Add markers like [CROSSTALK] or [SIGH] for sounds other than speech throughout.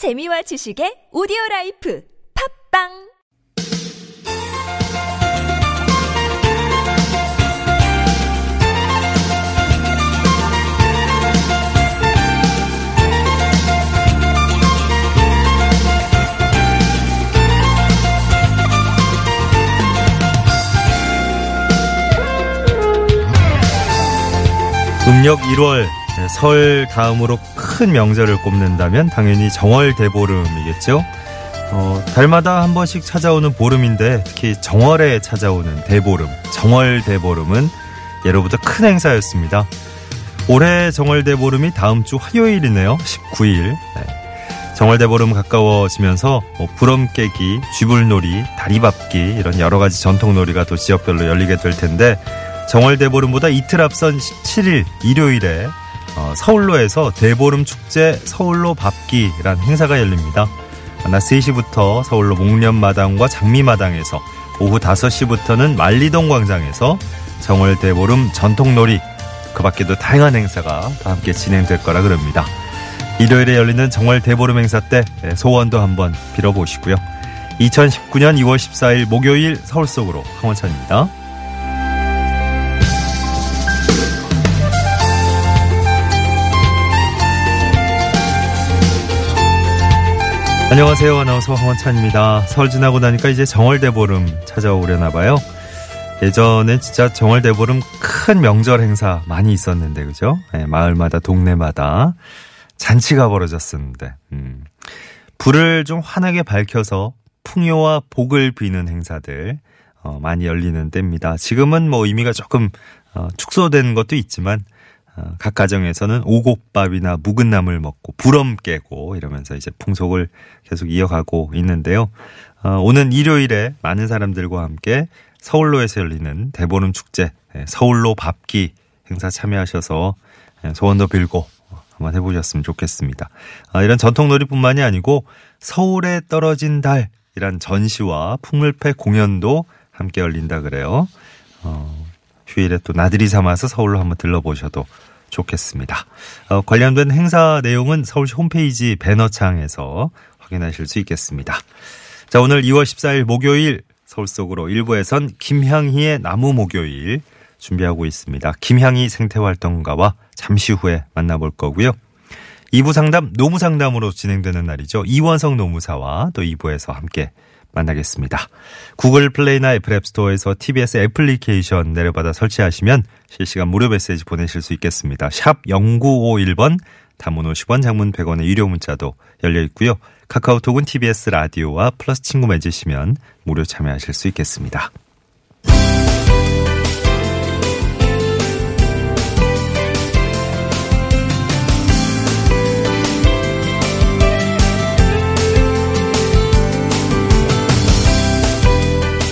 재미와 지식의 오디오 라이프 팝빵! 음력 1월 설 다음으로 큰 명절을 꼽는다면 당연히 정월 대보름이겠죠. 어, 달마다 한 번씩 찾아오는 보름인데 특히 정월에 찾아오는 대보름, 정월 대보름은 예로부터 큰 행사였습니다. 올해 정월 대보름이 다음 주 화요일이네요. 19일. 네. 정월 대보름 가까워지면서 뭐 부럼 깨기, 쥐불놀이, 다리밟기 이런 여러 가지 전통 놀이가 또 지역별로 열리게 될 텐데 정월 대보름보다 이틀 앞선 17일 일요일에 어, 서울로에서 대보름 축제 서울로 밥기란 행사가 열립니다. 낮 3시부터 서울로 목련마당과 장미마당에서 오후 5시부터는 만리동 광장에서 정월 대보름 전통놀이 그 밖에도 다양한 행사가 다 함께 진행될 거라 그럽니다. 일요일에 열리는 정월 대보름 행사 때 소원도 한번 빌어보시고요. 2019년 2월 14일 목요일 서울 속으로 황원찬입니다. 안녕하세요. 아나운서 황원찬입니다. 설 지나고 나니까 이제 정월대보름 찾아오려나 봐요. 예전엔 진짜 정월대보름 큰 명절 행사 많이 있었는데, 그죠? 네, 마을마다, 동네마다 잔치가 벌어졌었는데, 음. 불을 좀 환하게 밝혀서 풍요와 복을 비는 행사들, 어, 많이 열리는 때입니다. 지금은 뭐 의미가 조금, 어, 축소된 것도 있지만, 어, 각 가정에서는 오곡밥이나 묵은 나물 먹고 부럼 깨고 이러면서 이제 풍속을 계속 이어가고 있는데요. 어, 오는 일요일에 많은 사람들과 함께 서울로에서 열리는 대보름 축제 예, 서울로 밥기 행사 참여하셔서 예, 소원도 빌고 한번 해보셨으면 좋겠습니다. 아, 이런 전통놀이뿐만이 아니고 서울에 떨어진 달이란 전시와 풍물패 공연도 함께 열린다 그래요. 어, 휴일에 또 나들이 삼아서 서울로 한번 들러보셔도 좋겠습니다. 어, 관련된 행사 내용은 서울시 홈페이지 배너창에서 확인하실 수 있겠습니다. 자, 오늘 2월 14일 목요일 서울 속으로 1부에선 김향희의 나무 목요일 준비하고 있습니다. 김향희 생태활동가와 잠시 후에 만나볼 거고요. 2부 상담 노무 상담으로 진행되는 날이죠. 이원성 노무사와 또 2부에서 함께 만나겠습니다. 구글 플레이나 애플 앱스토어에서 TBS 애플리케이션 내려받아 설치하시면 실시간 무료 메시지 보내실 수 있겠습니다. 샵 0951번 단문 50원 장문 100원의 유료 문자도 열려 있고요. 카카오톡은 TBS 라디오와 플러스 친구 맺으시면 무료 참여하실 수 있겠습니다.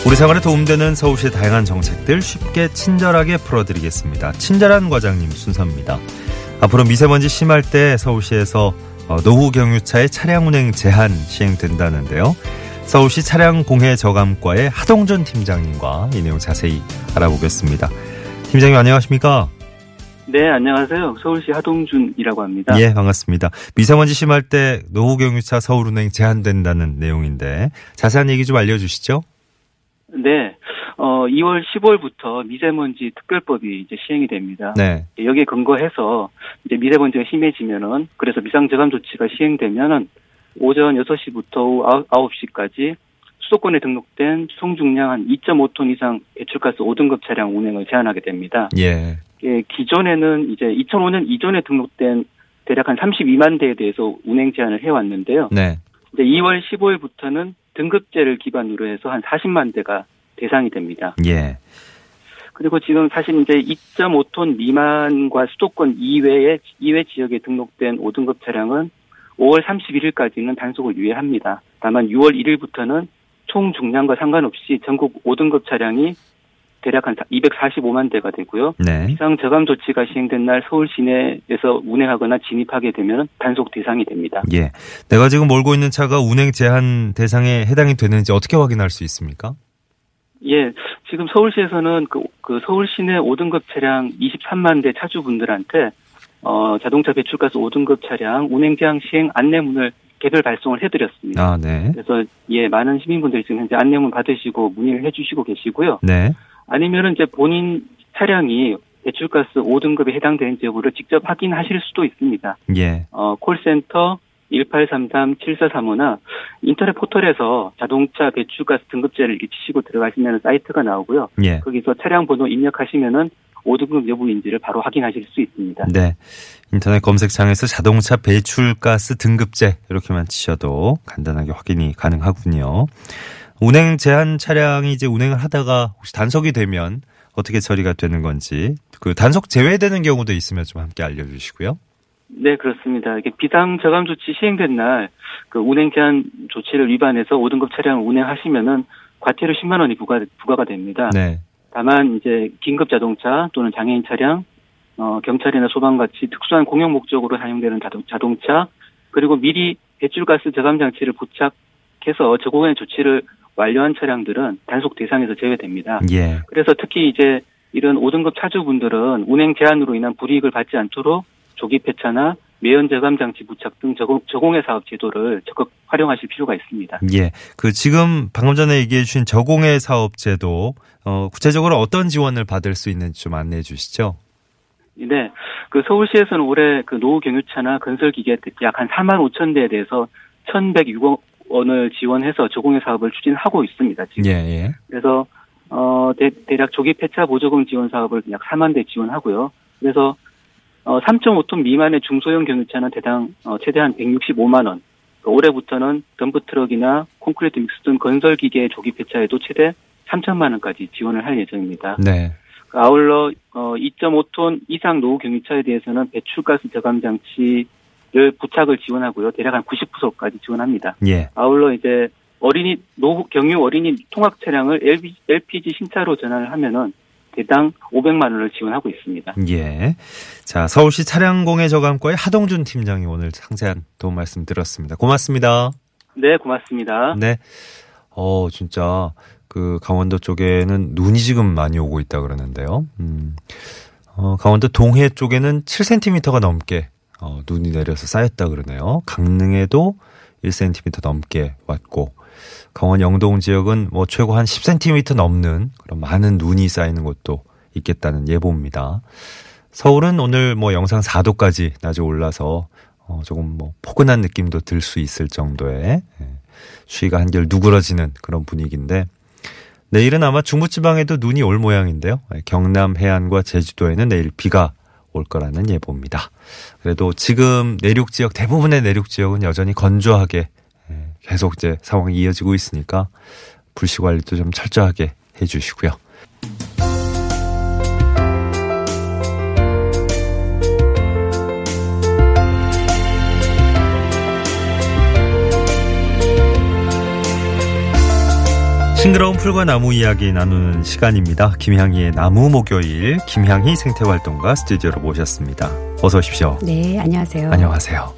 우리 생활에 도움되는 서울시의 다양한 정책들 쉽게 친절하게 풀어드리겠습니다. 친절한 과장님 순서입니다. 앞으로 미세먼지 심할 때 서울시에서 어, 노후 경유차의 차량 운행 제한 시행된다는데요. 서울시 차량 공해 저감과의 하동준 팀장님과 이 내용 자세히 알아보겠습니다. 팀장님 안녕하십니까? 네, 안녕하세요. 서울시 하동준이라고 합니다. 예, 반갑습니다. 미세먼지 심할 때 노후 경유차 서울 운행 제한된다는 내용인데 자세한 얘기 좀 알려 주시죠. 네. 어, 2월 15일부터 미세먼지 특별법이 이제 시행이 됩니다. 네. 여기에 근거해서 이제 미세먼지가 심해지면은 그래서 미상저감 조치가 시행되면은 오전 6시부터 오후 9시까지 수도권에 등록된 총 중량 한 2.5톤 이상 배출가스 5등급 차량 운행을 제한하게 됩니다. 예. 예, 기존에는 이제 2005년 이전에 등록된 대략 한 32만 대에 대해서 운행 제한을 해왔는데요. 네. 이제 2월 15일부터는 등급제를 기반으로 해서 한 40만 대가 대상이 됩니다. 예. 그리고 지금 사실 이제 2.5톤 미만과 수도권 이외의 이외 지역에 등록된 5등급 차량은 5월 31일까지는 단속을 유예합니다. 다만 6월 1일부터는 총 중량과 상관없이 전국 5등급 차량이 대략 한 245만 대가 되고요. 네. 비상 저감 조치가 시행된 날 서울 시내에서 운행하거나 진입하게 되면 단속 대상이 됩니다. 예. 내가 지금 몰고 있는 차가 운행 제한 대상에 해당이 되는지 어떻게 확인할 수 있습니까? 예, 지금 서울시에서는 그, 그 서울 시내 5등급 차량 23만 대 차주분들한테 어, 자동차 배출가스 5등급 차량 운행 제한 시행 안내문을 개별 발송을 해드렸습니다. 아, 네. 그래서 예 많은 시민분들이 지금 현재 안내문 받으시고 문의를 해주시고 계시고요. 네. 아니면은 이제 본인 차량이 배출가스 5등급에 해당되는지 여부를 직접 확인하실 수도 있습니다. 예. 어, 콜센터 1833-7435나 인터넷 포털에서 자동차 배출가스 등급제를 익히시고 들어가시면 사이트가 나오고요. 예. 거기서 차량 번호 입력하시면은 5등급 여부인지를 바로 확인하실 수 있습니다. 네. 인터넷 검색창에서 자동차 배출가스 등급제 이렇게만 치셔도 간단하게 확인이 가능하군요. 운행 제한 차량이 이제 운행을 하다가 혹시 단속이 되면 어떻게 처리가 되는 건지 그 단속 제외되는 경우도 있으면 좀 함께 알려주시고요. 네, 그렇습니다. 이게 비상 저감 조치 시행된 날 그 운행 제한 조치를 위반해서 5등급 차량을 운행하시면은 과태료 10만 원이 부과 부과가 됩니다. 네. 다만 이제 긴급 자동차 또는 장애인 차량, 어, 경찰이나 소방 같이 특수한 공용 목적으로 사용되는 자동, 자동차 그리고 미리 배출가스 저감 장치를 부착해서 저공해 조치를 완료한 차량들은 단속 대상에서 제외됩니다. 예. 그래서 특히 이제 이런 5등급 차주분들은 운행 제한으로 인한 불이익을 받지 않도록 조기 폐차나 매연 저감 장치 부착 등 저공, 저공해 사업 제도를 적극 활용하실 필요가 있습니다. 예. 그 지금 방금 전에 얘기해 주신 저공해 사업 제도 어 구체적으로 어떤 지원을 받을 수 있는지 좀 안내해 주시죠. 네. 그 서울시에서는 올해 그 노후 경유차나 건설 기계 약 한 4만 5천 대에 대해서 1,106억 원을 지원해서 저공해 사업을 추진하고 있습니다. 지금. 예, 예. 그래서 어 대, 대략 조기 폐차 보조금 지원 사업을 약 4만 대 지원하고요. 그래서 어 3.5톤 미만의 중소형 경유차는 대당 어 최대한 165만 원. 그 올해부터는 덤프 트럭이나 콘크리트 믹스 등 건설 기계의 조기 폐차에도 최대 3천만 원까지 지원을 할 예정입니다. 네. 그 아울러 어 2.5톤 이상 노후 경유차에 대해서는 배출가스 저감 장치 를 부착을 지원하고요. 대략 한 90%까지 지원합니다. 예. 아울러 이제 어린이 노후 경유 어린이 통학 차량을 LPG 신차로 전환을 하면은 대당 500만 원을 지원하고 있습니다. 예. 자, 서울시 차량공해 저감과의 하동준 팀장이 오늘 상세한 도움 말씀 드렸습니다. 고맙습니다. 네, 고맙습니다. 네. 어, 진짜 그 강원도 쪽에는 눈이 지금 많이 오고 있다 그러는데요. 음. 어, 강원도 동해 쪽에는 7cm가 넘게 어, 눈이 내려서 쌓였다 그러네요. 강릉에도 1cm 넘게 왔고 강원 영동 지역은 뭐 최고 한 10cm 넘는 그런 많은 눈이 쌓이는 곳도 있겠다는 예보입니다. 서울은 오늘 뭐 영상 4도까지 낮에 올라서 어 조금 뭐 포근한 느낌도 들 수 있을 정도의 예, 추위가 한결 누그러지는 그런 분위기인데 내일은 아마 중부지방에도 눈이 올 모양인데요. 예, 경남 해안과 제주도에는 내일 비가 올 거라는 예보입니다. 그래도 지금 내륙 지역 대부분의 내륙 지역은 여전히 건조하게 예, 계속 이제 상황이 이어지고 있으니까 불씨 관리도 좀 철저하게 해주시고요. 싱그러운 풀과 나무 이야기 나누는 시간입니다. 김향희의 나무 목요일 김향희 생태활동가 스튜디오로 모셨습니다. 어서 오십시오. 네, 안녕하세요. 안녕하세요.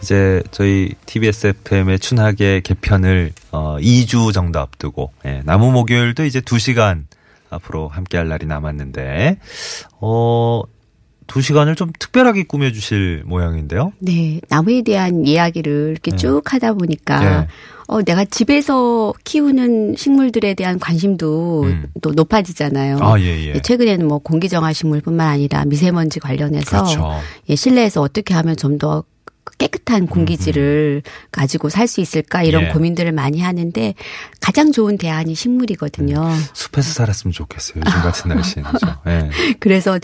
이제 저희 TBS FM의 춘하계 개편을 어 2주 정도 앞두고 예, 나무 목요일도 이제 2시간 앞으로 함께할 날이 남았는데 어 2시간을 좀 특별하게 꾸며 주실 모양인데요. 네, 나무에 대한 이야기를 이렇게 네. 쭉 하다 보니까 네. 어 내가 집에서 키우는 식물들에 대한 관심도 음. 또 높아지잖아요. 아, 예, 예. 예, 최근에는 뭐 공기정화 식물뿐만 아니라 미세먼지 관련해서 그렇죠. 예, 실내에서 어떻게 하면 좀더 깨끗한 공기질을 가지고 살 수 있을까 이런 음, 예. 고민들을 많이 하는데 가장 좋은 대안이 식물이거든요. 숲에서 살았으면 좋겠어요. 요즘 같은 날씨는. 예. [LAUGHS] 그래서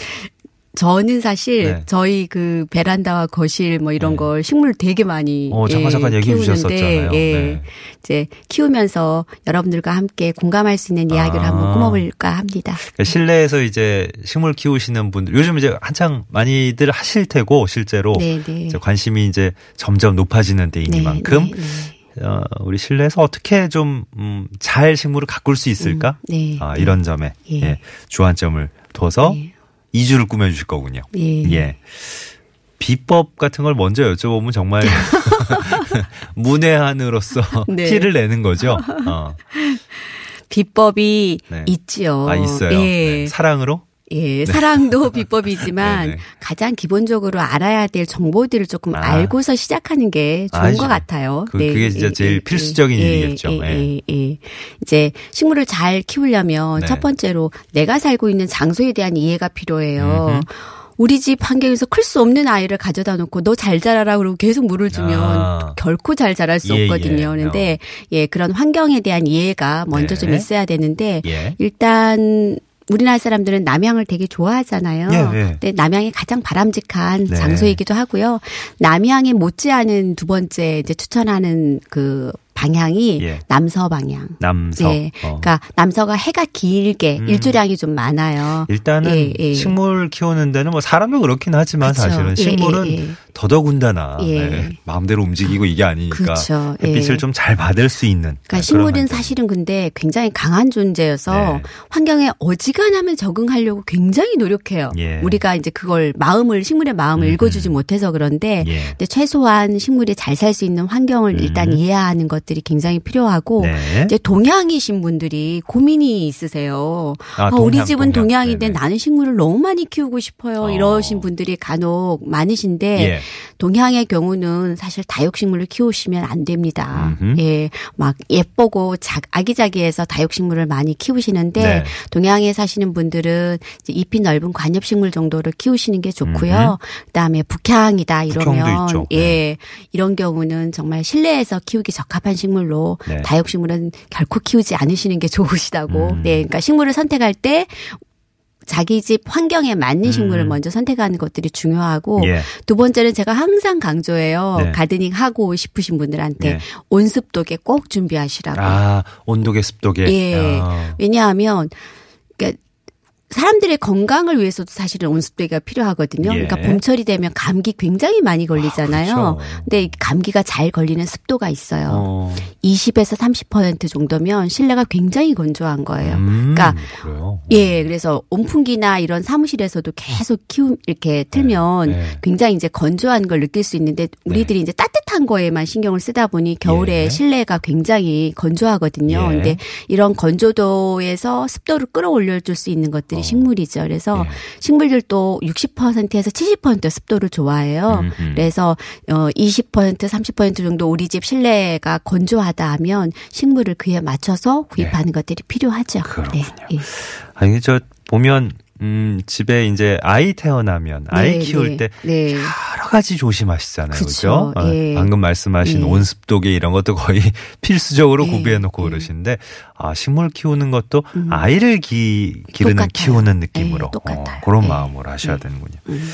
저는 사실 네. 저희 그 베란다와 거실 뭐 이런 네. 걸 식물 되게 많이 어, 잠깐 잠깐 얘기해 키우는데, 주셨었잖아요. 예. 네. 이제 키우면서 여러분들과 함께 공감할 수 있는 이야기를 아. 한번 꾸며볼까 합니다. 그러니까 실내에서 이제 식물 키우시는 분들 요즘 이제 한창 많이들 하실 테고 실제로 네, 네. 이제 관심이 이제 점점 높아지는 때이니만큼 네, 네, 어, 우리 실내에서 어떻게 좀, 음, 잘 식물을 가꿀 수 있을까? 네. 아, 이런 점에, 예. 예, 주안점을 둬서 네. 2주를 꾸며주실 거군요. 예. 예. 비법 같은 걸 먼저 여쭤보면 정말 [LAUGHS] 문외한으로서 [LAUGHS] 네. 티를 내는 거죠. [LAUGHS] 어. 비법이 네. 있지요. 아, 있어요. 예. 네. 사랑으로? 예, 사랑도 [LAUGHS] 비법이지만 네네. 가장 기본적으로 알아야 될 정보들을 조금 아. 알고서 시작하는 게 좋은 아니죠. 것 같아요. 그- 그게 진짜 제일 필수적인 일이겠죠. 예, 예. 예, 예. 이제 식물을 잘 키우려면 네. 첫 번째로 내가 살고 있는 장소에 대한 이해가 필요해요. 음흠. 우리 집 환경에서 클 수 없는 아이를 가져다 놓고 너 잘 자라라 그러고 계속 물을 주면 아. 결코 잘 자랄 수 예, 없거든요. 예. 그런데 예, 그런 환경에 대한 이해가 먼저 네. 좀 있어야 되는데 예. 일단 우리나라 사람들은 남양을 되게 좋아하잖아요. 예, 예. 근데 남양이 가장 바람직한 네. 장소이기도 하고요. 남양에 못지않은 두 번째 이제 추천하는 그 방향이 예. 남서 방향. 남서. 네. 어. 그러니까 남서가 해가 길게 음. 일조량이 좀 많아요. 일단은 예, 예. 식물 키우는 데는 뭐 사람도 그렇긴 하지만 그쵸. 사실은 예, 식물은 예, 예. 더더군다나 예. 네, 마음대로 움직이고 이게 아니니까 그쵸. 햇빛을 예. 좀잘 받을 수 있는 그러니까 네, 식물은. 사실은 근데 굉장히 강한 존재여서 네. 환경에 어지간하면 적응하려고 굉장히 노력해요. 예. 우리가 이제 그걸 마음을 식물의 마음을 음, 읽어주지 못해서 그런데 예. 근데 최소한 식물이 잘 살 수 있는 환경을 일단 이해하는 것들이 굉장히 필요하고 음. 네. 이제 동양이신 분들이 고민이 있으세요. 아, 아, 동양, 우리 집은 동양. 동양인데 네네. 나는 식물을 너무 많이 키우고 싶어요. 어. 이러신 분들이 간혹 많으신데 예. 동양의 경우는 사실 다육식물을 키우시면 안 됩니다. 음흠. 예, 막 예쁘고 작, 아기자기해서 다육식물을 많이 키우시는데 네. 동양에 사시는 분들은 이제 잎이 넓은 관엽식물 정도를 키우시는 게 좋고요. 그다음에 북향이다 이러면 있죠. 예, 네. 이런 경우는 정말 실내에서 키우기 적합한 식물로 네. 다육식물은 결코 키우지 않으시는 게 좋으시다고. 음. 네, 그러니까 식물을 선택할 때 자기 집 환경에 맞는 식물을 음. 먼저 선택하는 것들이 중요하고 예. 두 번째는 제가 항상 강조해요. 네. 가드닝 하고 싶으신 분들한테 네. 온습도계 꼭 준비하시라고. 아, 온도계 습도계. 예. 아. 왜냐하면 그러니까 사람들의 건강을 위해서도 사실은 온습도가 필요하거든요. 예. 그러니까 봄철이 되면 감기 굉장히 많이 걸리잖아요. 아, 그렇죠. 근데 이 감기가 잘 걸리는 습도가 있어요. 어. 20에서 30% 정도면 실내가 굉장히 건조한 거예요. 음, 그러니까 그래요. 예, 그래서 온풍기나 이런 사무실에서도 계속 키우 이렇게 틀면 네. 굉장히 이제 건조한 걸 느낄 수 있는데 우리들이 이제 따뜻한 거에만 신경을 쓰다 보니 겨울에 예. 실내가 굉장히 건조하거든요. 예. 근데 이런 건조도에서 습도를 끌어올려 줄 수 있는 것들이 어. 식물이죠. 그래서 예. 식물들도 60%에서 70% 습도를 좋아해요. 음흠. 그래서 어 20% 30% 정도 우리 집 실내가 건조하다 하면 식물을 그에 맞춰서 구입하는 것들이 필요하죠. 네. 그렇군요. 예. 아니, 저, 보면, 음, 집에 이제 아이 태어나면, 아이 네, 키울 네, 때 네. 여러 가지 조심하시잖아요. 어, 예. 방금 말씀하신 예. 온습도계 이런 것도 거의 [LAUGHS] 필수적으로 예, 구비해 놓고 예. 그러시는데, 아, 식물 키우는 것도 음. 아이를 기, 기르는, 똑같아요. 키우는 느낌으로. 예, 똑같아요. 그런 예. 마음으로 하셔야 예. 되는군요. 음.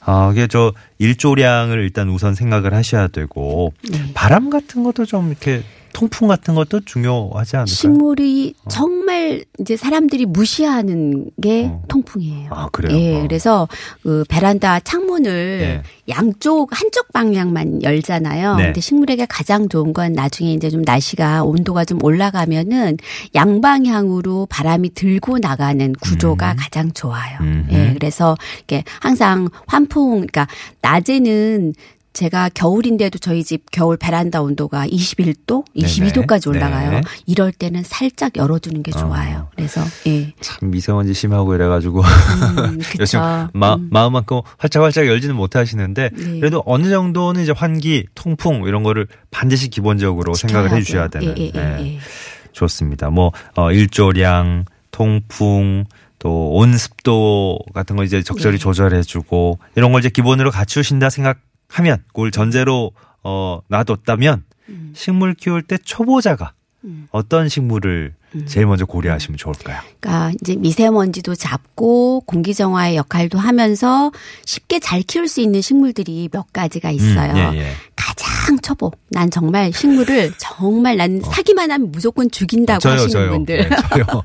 아, 이게 저 일조량을 일단 우선 생각을 하셔야 되고, 네. 바람 같은 것도 좀 이렇게 통풍 같은 것도 중요하지 않을까요? 식물이 정말 이제 사람들이 무시하는 게 어. 통풍이에요. 아, 그래요? 예, 어. 그래서 그 베란다 창문을 예. 양쪽 한쪽 방향만 열잖아요. 네. 근데 식물에게 가장 좋은 건 나중에 이제 좀 날씨가 온도가 좀 올라가면은 양방향으로 바람이 들고 나가는 구조가 음. 가장 좋아요. 음흠. 예, 그래서 이렇게 항상 환풍, 그러니까 낮에는 제가 겨울인데도 저희 집 겨울 베란다 온도가 21도, 네네. 22도까지 올라가요. 네. 이럴 때는 살짝 열어두는 게 좋아요. 어. 그래서 예, 참 미세먼지 심하고 이래가지고 음, [LAUGHS] 요즘. 마, 음. 마음만큼 활짝활짝 열지는 못하시는데 네. 그래도 어느 정도는 이제 환기, 통풍 이런 거를 반드시 기본적으로 생각을 해주셔야. 되는 예, 예, 예, 네, 예. 좋습니다. 뭐 어, 일조량, 통풍 또 온습도 같은 거 이제 적절히 네. 조절해주고 이런 걸 이제 기본으로 갖추신다 생각 하면 그걸 전제로 어 놔뒀다면 음. 식물 키울 때 초보자가 음. 어떤 식물을 음. 제일 먼저 고려하시면 좋을까요? 그러니까 이제 미세먼지도 잡고 공기 정화의 역할도 하면서 쉽게 잘 키울 수 있는 식물들이 몇 가지가 있어요. 음, 예, 예. 가장 초보. 난 정말 식물을 [LAUGHS] 정말 난 사기만 하면 무조건 죽인다고 어. 저요, 하시는 저요. 분들. 네. [LAUGHS] 어.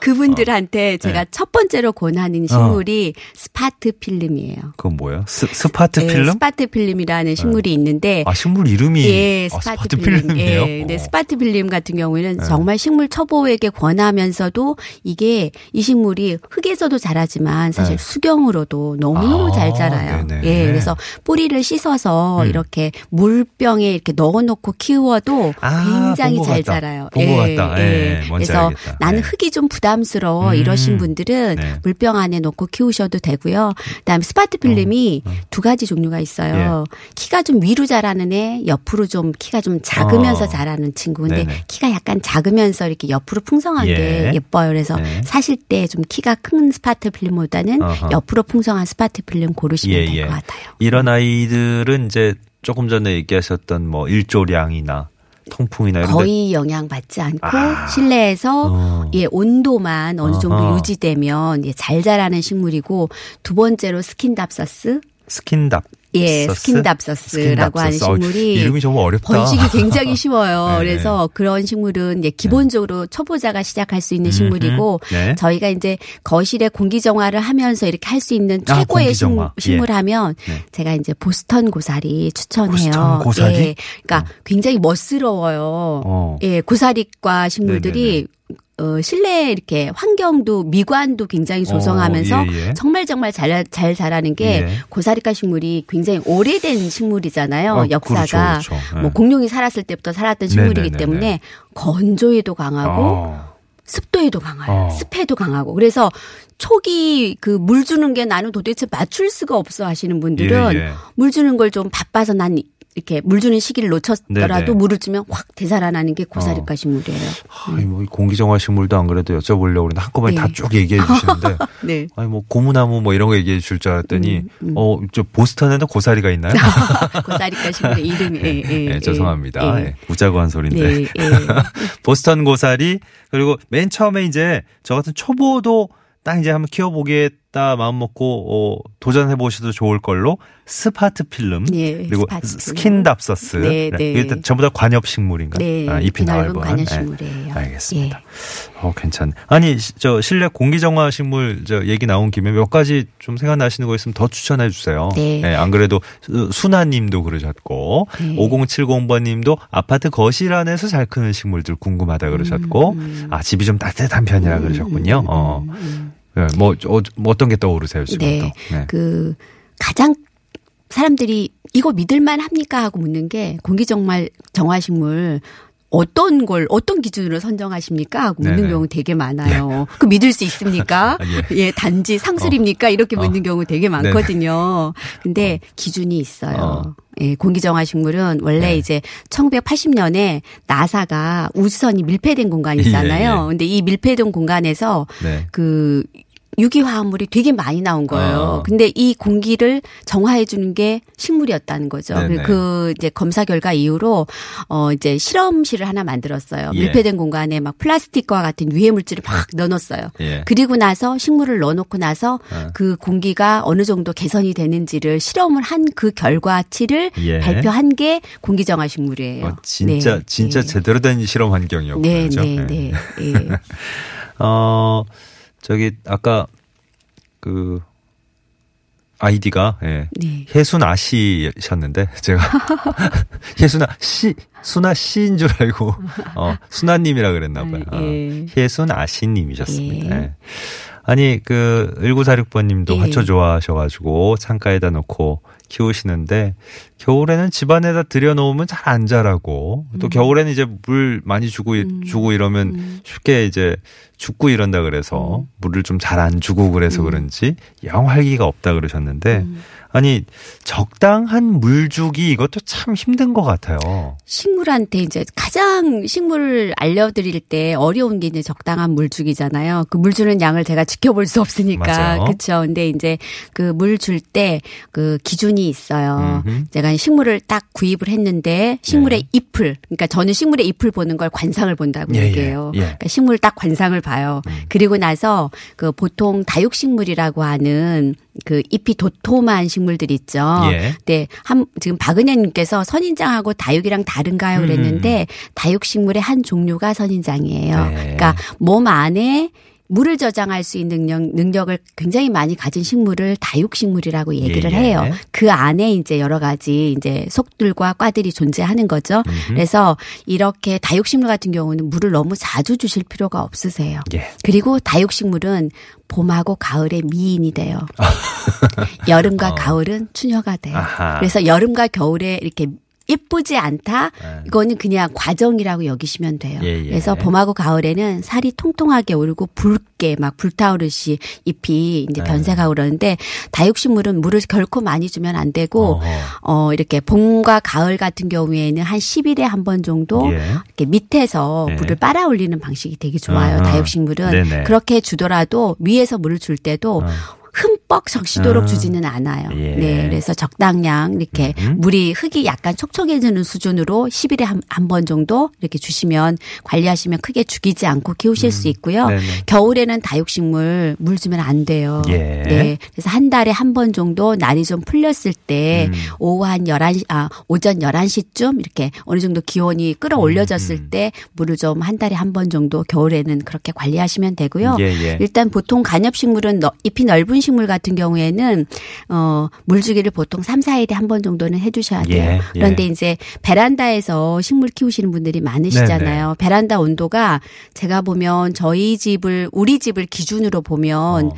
그분들한테 제가 첫 번째로 권하는 식물이 스파트 필름이에요. 그건 뭐예요? 스, 스파트 네, 필름? 스파트 필름이라는 식물이 있는데 아, 식물 이름이 예, 아, 스파트, 스파트 필름. 필름이에요? 예, 근데 어. 스파트 필름 같은 경우에는 네. 정말 식물 초보에 초보에게 권하면서도 이게 이 식물이 흙에서도 자라지만 사실 네. 수경으로도 너무너무 아, 잘 자라요. 네네. 예, 그래서 뿌리를 씻어서 음. 이렇게 물병에 이렇게 넣어 놓고 키워도 아, 굉장히 잘 같다. 자라요. 본것 같다. 예, 뭔지 그래서 알겠다. 나는 네. 흙이 좀 부담스러워 음. 이러신 분들은 네. 물병 안에 넣고 키우셔도 되고요. 그다음에 스파트 필름이 어, 두 가지 종류가 있어요. 예. 키가 좀 위로 자라는 애, 옆으로 좀 키가 좀 작으면서 어. 자라는 친구. 근데 네네. 키가 약간 작으면서 이렇게 옆으로 풍성한 예. 게 예뻐요. 그래서 네. 사실 때 좀 키가 큰 스파트 필름보다는 어허. 옆으로 풍성한 스파트 필름 고르시면 예, 될 예. 것 같아요. 이런 아이들은 이제 조금 전에 얘기하셨던 뭐 일조량이나 통풍이나 거의 영향 받지 않고 아. 실내에서 어. 예 온도만 어느 정도 어허. 유지되면 예, 잘 자라는 식물이고 두 번째로 스킨답서스 스킨답 예 서스? 스킨답서스라고 하는 스킨답서스. 어, 식물이 이름이 정말 어렵다. 번식이 굉장히 쉬워요. [LAUGHS] 네. 그래서 그런 식물은 예, 기본적으로 초보자가 시작할 수 있는 식물이고 네. 저희가 이제 거실에 공기 정화를 하면서 이렇게 할 수 있는 아, 최고의 공기 식물, 정화. 식물 하면 네. 제가 이제 보스턴 고사리 추천해요. 보스턴 고사리? 예. 그러니까 굉장히 멋스러워요. 어. 예, 고사리과 식물들이 어, 실내 이렇게 환경도 미관도 굉장히 조성하면서 어, 예, 예. 정말 정말 잘, 잘 자라는 게 예. 고사리과 식물이 굉장히 오래된 식물이잖아요. 어, 역사가. 그렇죠, 그렇죠. 예. 뭐 공룡이 살았을 때부터 살았던 식물이기 네네네네. 때문에 건조에도 강하고 어. 습도에도 강해요. 어. 습해도 강하고. 그래서 초기 그 물 주는 게 나는 도대체 맞출 수가 없어 하시는 분들은 예, 예. 물 주는 걸 좀 바빠서 난 이렇게 물 주는 시기를 놓쳤더라도 네네. 물을 주면 확 되살아나는 게 고사리과 어. 식물이에요. 아니 뭐 공기정화 식물도 안 그래도 여쭤보려고 그랬는데 한꺼번에 네. 다쭉 얘기해 주시는데 [LAUGHS] 네. 아니 뭐 고무나무 뭐 이런 거 얘기해 줄 줄 알았더니 음, 어저 보스턴에는 고사리가 있나요? [LAUGHS] 고사리과 식물의 이름이. 예, 예, 네, 예. 죄송합니다. 예. 예, 웃자고 한 소리인데. 네, 예. [LAUGHS] 보스턴 고사리 그리고 맨 처음에 이제 저 같은 초보도 딱 이제 한번 키워보 겠다 마음 먹고 어, 도전해 보셔도 좋을 걸로 스파트 필름 예, 그리고 스파트 필름. 스킨답서스 네, 네. 이게 다 전부 다 관엽 식물인가? 네, 아, 잎이 넓은 넓은. 관엽 식물이에요. 네, 알겠습니다. 예. 어 괜찮네. 아니 시- 저 실내 공기 정화 식물 저 얘기 나온 김에 몇 가지 좀 생각나시는 거 있으면 더 추천해 주세요. 네. 안 그래도 수- 순아님도 그러셨고 네. 5070번님도 아파트 거실 안에서 잘 크는 식물들 궁금하다 그러셨고 아 집이 좀 따뜻한 편이라 음, 그러셨군요. 어. 네, 뭐, 어, 뭐 어 떤 게 떠오르세요 지금 네. 또? 네. 그 가장 사람들이 이거 믿을만 합니까 하고 묻는 게 공기 정말 정화식물 어떤 걸 어떤 기준으로 선정하십니까 하고 묻는 네네. 경우 되게 많아요. 그 믿을 수 있습니까? [LAUGHS] 예. 예, 단지 상술입니까? 이렇게 어. 묻는 경우 되게 네네. 많거든요. 근데 기준이 있어요. 어. 예, 공기정화식물은 원래 네. 이제 1980년에 나사가 우주선이 밀폐된 공간이잖아요. 예, 예. 근데 이 밀폐된 공간에서 네. 그 유기화합물이 되게 많이 나온 거예요. 어. 근데 이 공기를 정화해 주는 게 식물이었다는 거죠. 네네. 그 이제 검사 결과 이후로 어 이제 실험실을 하나 만들었어요. 예. 밀폐된 공간에 막 플라스틱과 같은 유해 물질을 막 넣어놨어요. 예. 그리고 나서 식물을 넣어놓고 나서 어. 그 공기가 어느 정도 개선이 되는지를 실험을 한 그 결과치를 예. 발표한 게 공기 정화 식물이에요. 어, 진짜 네. 진짜 네. 제대로 된 실험 환경이었군요. 네? 네, 네, 네. [LAUGHS] 어, 저기, 아까, 그, 아이디가, 예. 네. 혜순아 씨셨는데, 제가, [LAUGHS] 혜순아 씨, 순아 씨인 줄 알고, 어, 순아님이라 그랬나 봐요. 아, 예. 어, 혜순아 씨님이셨습니다. 예. 예. 아니, 그, 1946번님도 예. 화초 좋아하셔가지고, 창가에다 놓고 키우시는데, 겨울에는 집안에다 들여놓으면 잘 안 자라고, 또 음. 겨울에는 이제 물 많이 주고, 주고 이러면 쉽게 이제 죽고 이런다 그래서 음. 물을 좀 잘 안 주고 그래서 그런지 영 활기가 없다 그러셨는데, 음. 아니, 적당한 물 주기 이것도 참 힘든 것 같아요. 식물한테 이제 가장 식물을 알려드릴 때 어려운 게 이제 적당한 물 주기잖아요. 그 물 주는 양을 제가 지켜볼 수 없으니까. 그렇죠. 근데 이제 그 물 줄 때 그 기준이 있어요. 음흠. 제가 식물을 딱 구입을 했는데 식물의 잎을 그러니까 저는 식물의 잎을 보는 걸 관상을 본다고 예, 예, 얘기해요. 예. 그러니까 식물 딱 관상을 봐요. 그리고 나서 그 보통 다육식물이라고 하는 그 잎이 도톰한 식물들 있죠. 예. 네, 한 지금 박은혜님께서 선인장하고 다육이랑 다른가요? 그랬는데 다육 식물의 한 종류가 선인장이에요. 음. 네. 그러니까 몸 안에 물을 저장할 수 있는 능력, 능력을 굉장히 많이 가진 식물을 다육식물이라고 얘기를 예, 예. 해요. 그 안에 이제 여러 가지 이제 속들과 과들이 존재하는 거죠. 그래서 이렇게 다육식물 같은 경우는 물을 너무 자주 주실 필요가 없으세요. 예. 그리고 다육식물은 봄하고 가을의 미인이 돼요. [LAUGHS] 여름과 가을은 추녀가 돼요. 어. 아하. 그래서 여름과 겨울에 이렇게 예쁘지 않다. 네. 이거는 그냥 과정이라고 여기시면 돼요. 예, 예. 그래서 봄하고 가을에는 살이 통통하게 오르고 붉게 막 불타오르시 잎이 이제 네. 변색하고 그러는데 다육식물은 물을 결코 많이 주면 안 되고 어허. 어 이렇게 봄과 가을 같은 경우에는 한 10일에 한 번 정도 예. 이렇게 밑에서 네. 물을 빨아 올리는 방식이 되게 좋아요. 아하. 다육식물은 네네. 그렇게 주더라도 위에서 물을 줄 때도 어. 흠뻑 적시도록 아. 주지는 않아요. 예. 네, 그래서 적당량 이렇게 음. 물이 흙이 약간 촉촉해지는 수준으로 10일에 한한번 정도 이렇게 주시면 관리하시면 크게 죽이지 않고 키우실 수 있고요. 네네. 겨울에는 다육식물 물 주면 안 돼요. 예. 네. 그래서 한 달에 한 번 정도 날이 좀 풀렸을 때 음. 오후 한 11시 아 오전 11시쯤 이렇게 어느 정도 기온이 끌어올려졌을 음. 때 물을 좀 한 달에 한 번 정도 겨울에는 그렇게 관리하시면 되고요. 예, 예. 일단 보통 간엽식물은 너- 잎이 넓은 식물 같은 경우에는 어 물주기를 보통 3, 4일에 한 번 정도는 해 주셔야 돼요. 예, 예. 그런데 이제 베란다에서 식물 키우시는 분들이 많으시잖아요. 베란다 온도가 제가 보면 저희 집을 우리 집을 기준으로 보면 어.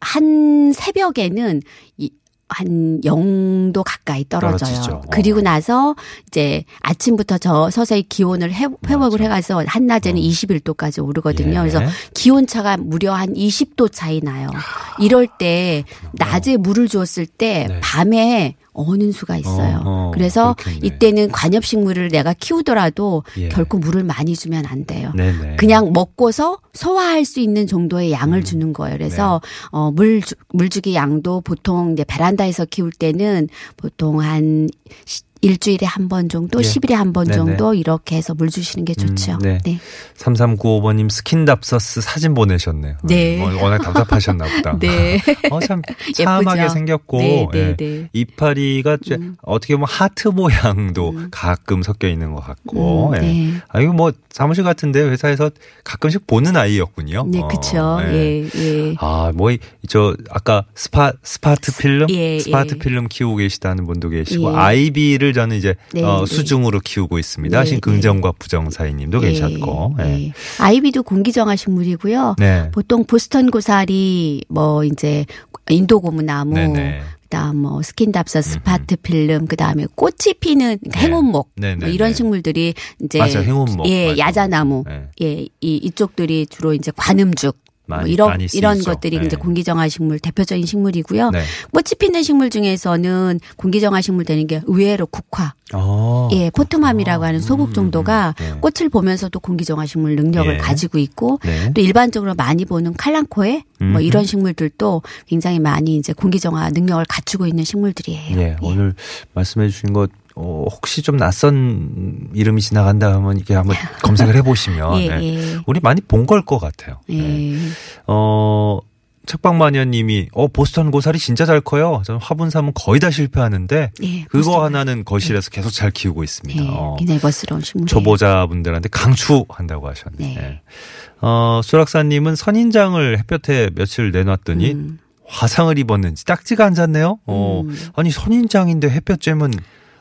한 새벽에는 이, 한 0도 가까이 떨어져요. 떨어지죠. 그리고 어. 나서 이제 아침부터 저 서서히 기온을 회, 회복을. 해가서 한낮에는 어. 21도까지 오르거든요. 예. 그래서 기온 차가 무려 한 20도 차이 나요. 이럴 때 낮에 물을 주었을 때 네. 밤에 어는 수가 있어요. 어허, 그래서 그렇겠네. 이때는 관엽식물을 내가 키우더라도 예. 결코 물을 많이 주면 안 돼요. 네네. 그냥 먹고서 소화할 수 있는 정도의 음. 양을 주는 거예요. 네. 그래서 어, 물 주- 물주기 양도 보통 이제 베란다에서 키울 때는 보통 한 시- 일주일에 한 번 정도, 예. 십 10일에 한 번. 정도 이렇게 해서 물 주시는 게 좋죠. 음, 네. 네. 3395번님 스킨답서스 사진 보내셨네요. 네. 어, 워낙 답답하셨나 보다. [LAUGHS] 네. 어, 참 [LAUGHS] 참하게 예쁘죠? 생겼고. 네, 네, 예. 네. 이파리가 좀 음. 어떻게 보면 하트 모양도 가끔 섞여 있는 것 같고. 음, 예. 네. 아, 이거 뭐 사무실 같은데 회사에서 가끔씩 보는 아이였군요. 네, 어, 그쵸. 예. 예, 예. 아, 뭐, 이- 저, 아까 스파, 스파트 필름? 예, 스파트 예. 필름 키우고 계시다는 분도 계시고, 예. 아이비를 저는 이제, 네, 어, 네. 수중으로 키우고 있습니다. 네, 하신 네. 긍정과 부정 사이님도 예, 계셨고, 예. 예. 아이비도 공기정화 식물이고요. 네. 보통 보스턴 고사리 뭐 이제 인도 고무나무. 그다음 뭐 스킨답서 스파트 필름 그다음에 꽃이 피는 네. 행운목 네네네. 뭐 이런 식물들이 이제 맞아요. 행운목. 예 맞아요. 야자나무 네. 예 이, 이쪽들이 주로 이제 관음죽 뭐 많이- 이런 많이 이런 쓰이죠. 것들이 네. 이제 공기정화 식물 대표적인 식물이고요. 네. 꽃이 피는 식물 중에서는 공기정화 식물 되는 게 의외로 국화, 어. 예 포트맘이라고 하는 소국 음, 정도가 음, 네. 꽃을 보면서도 공기정화 식물 능력을 예. 가지고 있고 네. 또 일반적으로 많이 보는 칼랑코에 뭐 음흠. 이런 식물들도 굉장히 많이 이제 공기정화 능력을 갖추고 있는 식물들이에요. 예, 오늘 말씀해 주신 것, 어, 혹시 좀 낯선 이름이 지나간다 하면 이렇게 한번 [LAUGHS] 검색을 해보시면, 예, 예. 예. 우리 많이 본 걸 것 같아요. 예. 예. 어, 책방마녀님이 어 보스턴 고사리 진짜 잘 커요. 저는 화분 사면 거의 다 실패하는데 예, 그거 보스턴 하나는 거실에서 계속 잘 키우고 있습니다. 예, 어, 굉장히 멋스러운 식물. 초보자분들한테 강추한다고 하셨네. 네. 예. 어, 수락사님은 선인장을 햇볕에 며칠 내놨더니 음. 화상을 입었는지 딱지가 앉았네요. 어, 음. 아니 선인장인데 햇볕 쬐면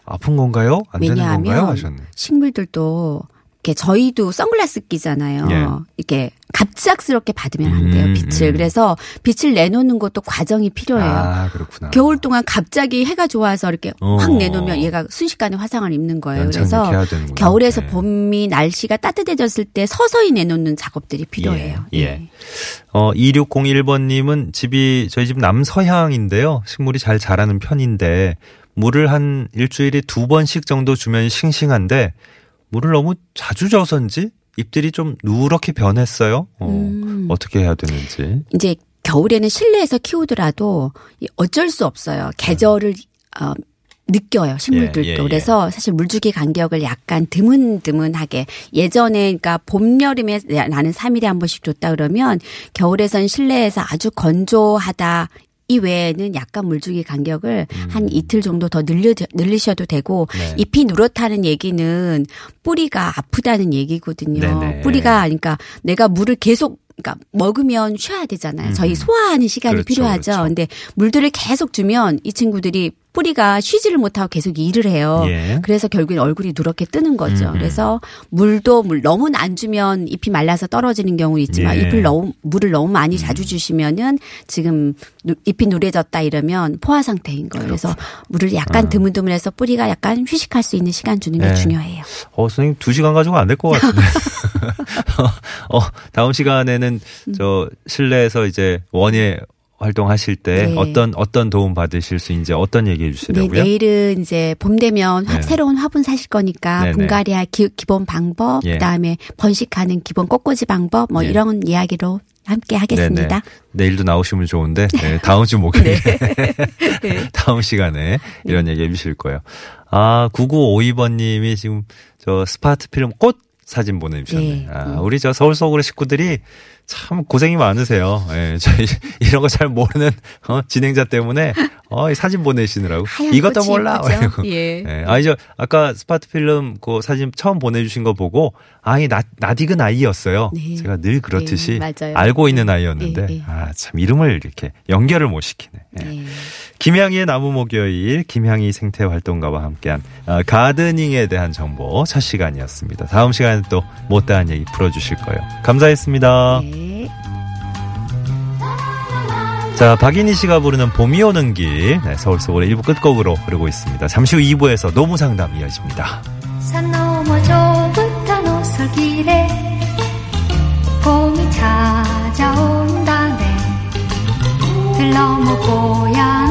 아픈 건가요? 안 되는 건가요? 하셨네. 식물들도 이렇게 저희도 선글라스 끼잖아요. 예. 이렇게 갑작스럽게 받으면 안 돼요 음, 빛을. 음. 그래서 빛을 내놓는 것도 과정이 필요해요. 아 그렇구나. 겨울 동안 갑자기 해가 좋아서 이렇게 어. 확 내놓으면 얘가 순식간에 화상을 입는 거예요. 그래서. 겨울에서 네. 봄이 날씨가 따뜻해졌을 때 서서히 내놓는 작업들이 필요해요. 예, 예. 어, 2601번님은 집이, 저희 집 남서향인데요. 식물이 잘 자라는 편인데, 물을 한 일주일에 두 번씩 정도 주면 싱싱한데, 물을 너무 자주 줘서인지, 잎들이 좀 누렇게 변했어요. 어, 음. 어떻게 해야 되는지. 이제 겨울에는 실내에서 키우더라도 이 어쩔 수 없어요. 계절을 어, 느껴요 식물들도 예, 예, 예. 그래서 사실 물주기 간격을 약간 드문드문하게 예전에 그러니까 봄 여름에 나는 3일에 한 번씩 줬다 그러면 겨울에선 실내에서 아주 건조하다 이 외에는 약간 물주기 간격을 한 이틀 정도 더 늘려 늘리셔도 되고 음. 네. 잎이 누렇다는 얘기는 뿌리가 아프다는 얘기거든요. 네네. 뿌리가 그러니까 내가 물을 계속 그러니까 먹으면 쉬어야 되잖아요. 음. 저희 소화하는 시간이 그렇죠, 필요하죠. 그렇죠. 근데 물들을 계속 주면 이 친구들이 뿌리가 쉬지를 못하고 계속 일을 해요. 예. 그래서 결국엔 얼굴이 누렇게 뜨는 거죠. 음, 음. 그래서 물도 물 너무 안 주면 잎이 말라서 떨어지는 경우 있지만 예. 잎을 너무 물을 너무 많이 자주 주시면은 지금 누- 잎이 누래졌다 이러면 포화 상태인 거예요. 그래서 물을 약간 드문드문해서 뿌리가 약간 휴식할 수 있는 시간 주는 게 아. 네. 중요해요. 어, 선생님 두 시간 가지고 안 될 것 같은데. [LAUGHS] [LAUGHS] 어, 다음 시간에는 저 실내에서 이제 원예 활동하실 때 네. 어떤 어떤 도움 받으실 수 있는지 어떤 얘기해 네, 주시려고요? 내일은 이제 봄 되면 화- 네. 새로운 화분 사실 거니까 네네. 분갈이할 기, 본 방법, 예. 그다음에 번식하는 기본 꺾꽂이 방법 뭐 예. 이런 이야기로 함께 하겠습니다. 네네. 내일도 나오시면 좋은데 [LAUGHS] 네, 다음 주 목요일 [LAUGHS] 네. 다음 시간에 이런 얘기 해 주실 거예요. 아 9952번님이 지금 저 스파트 필름 꽃 사진 보내주셨네. 네. 아, 음. 우리 저 서울 속으로 식구들이 참 고생이 많으세요. 예, 저희 이런 거 잘 모르는 어, 진행자 때문에 어, 이 사진 보내시느라고 이것도 꽃이 몰라. 예. 예. 아니 저 아까 스파트 필름 그 사진 처음 보내주신 거 보고 아이 나 낯익은 아이였어요. 네. 제가 늘 그렇듯이 예, 맞아요. 알고 있는 아이였는데 예, 예. 아참 이름을 이렇게 연결을 못 시키네. 예. 네. 김향희의 나무 목요일 김향희 생태 활동가와 함께한 어, 가드닝에 대한 정보 첫 시간이었습니다. 다음 시간에 또 못다한 얘기 풀어주실 거예요. 감사했습니다. 네. 자, 박인희 씨가 부르는 봄이 오는 길, 네, 서울 속으로 1부 끝곡으로 흐르고 있습니다. 잠시 후 2부에서 노무 상담 이어집니다. 산 너머 저부터 노설길에 봄이 찾아온다네 들 너머 고향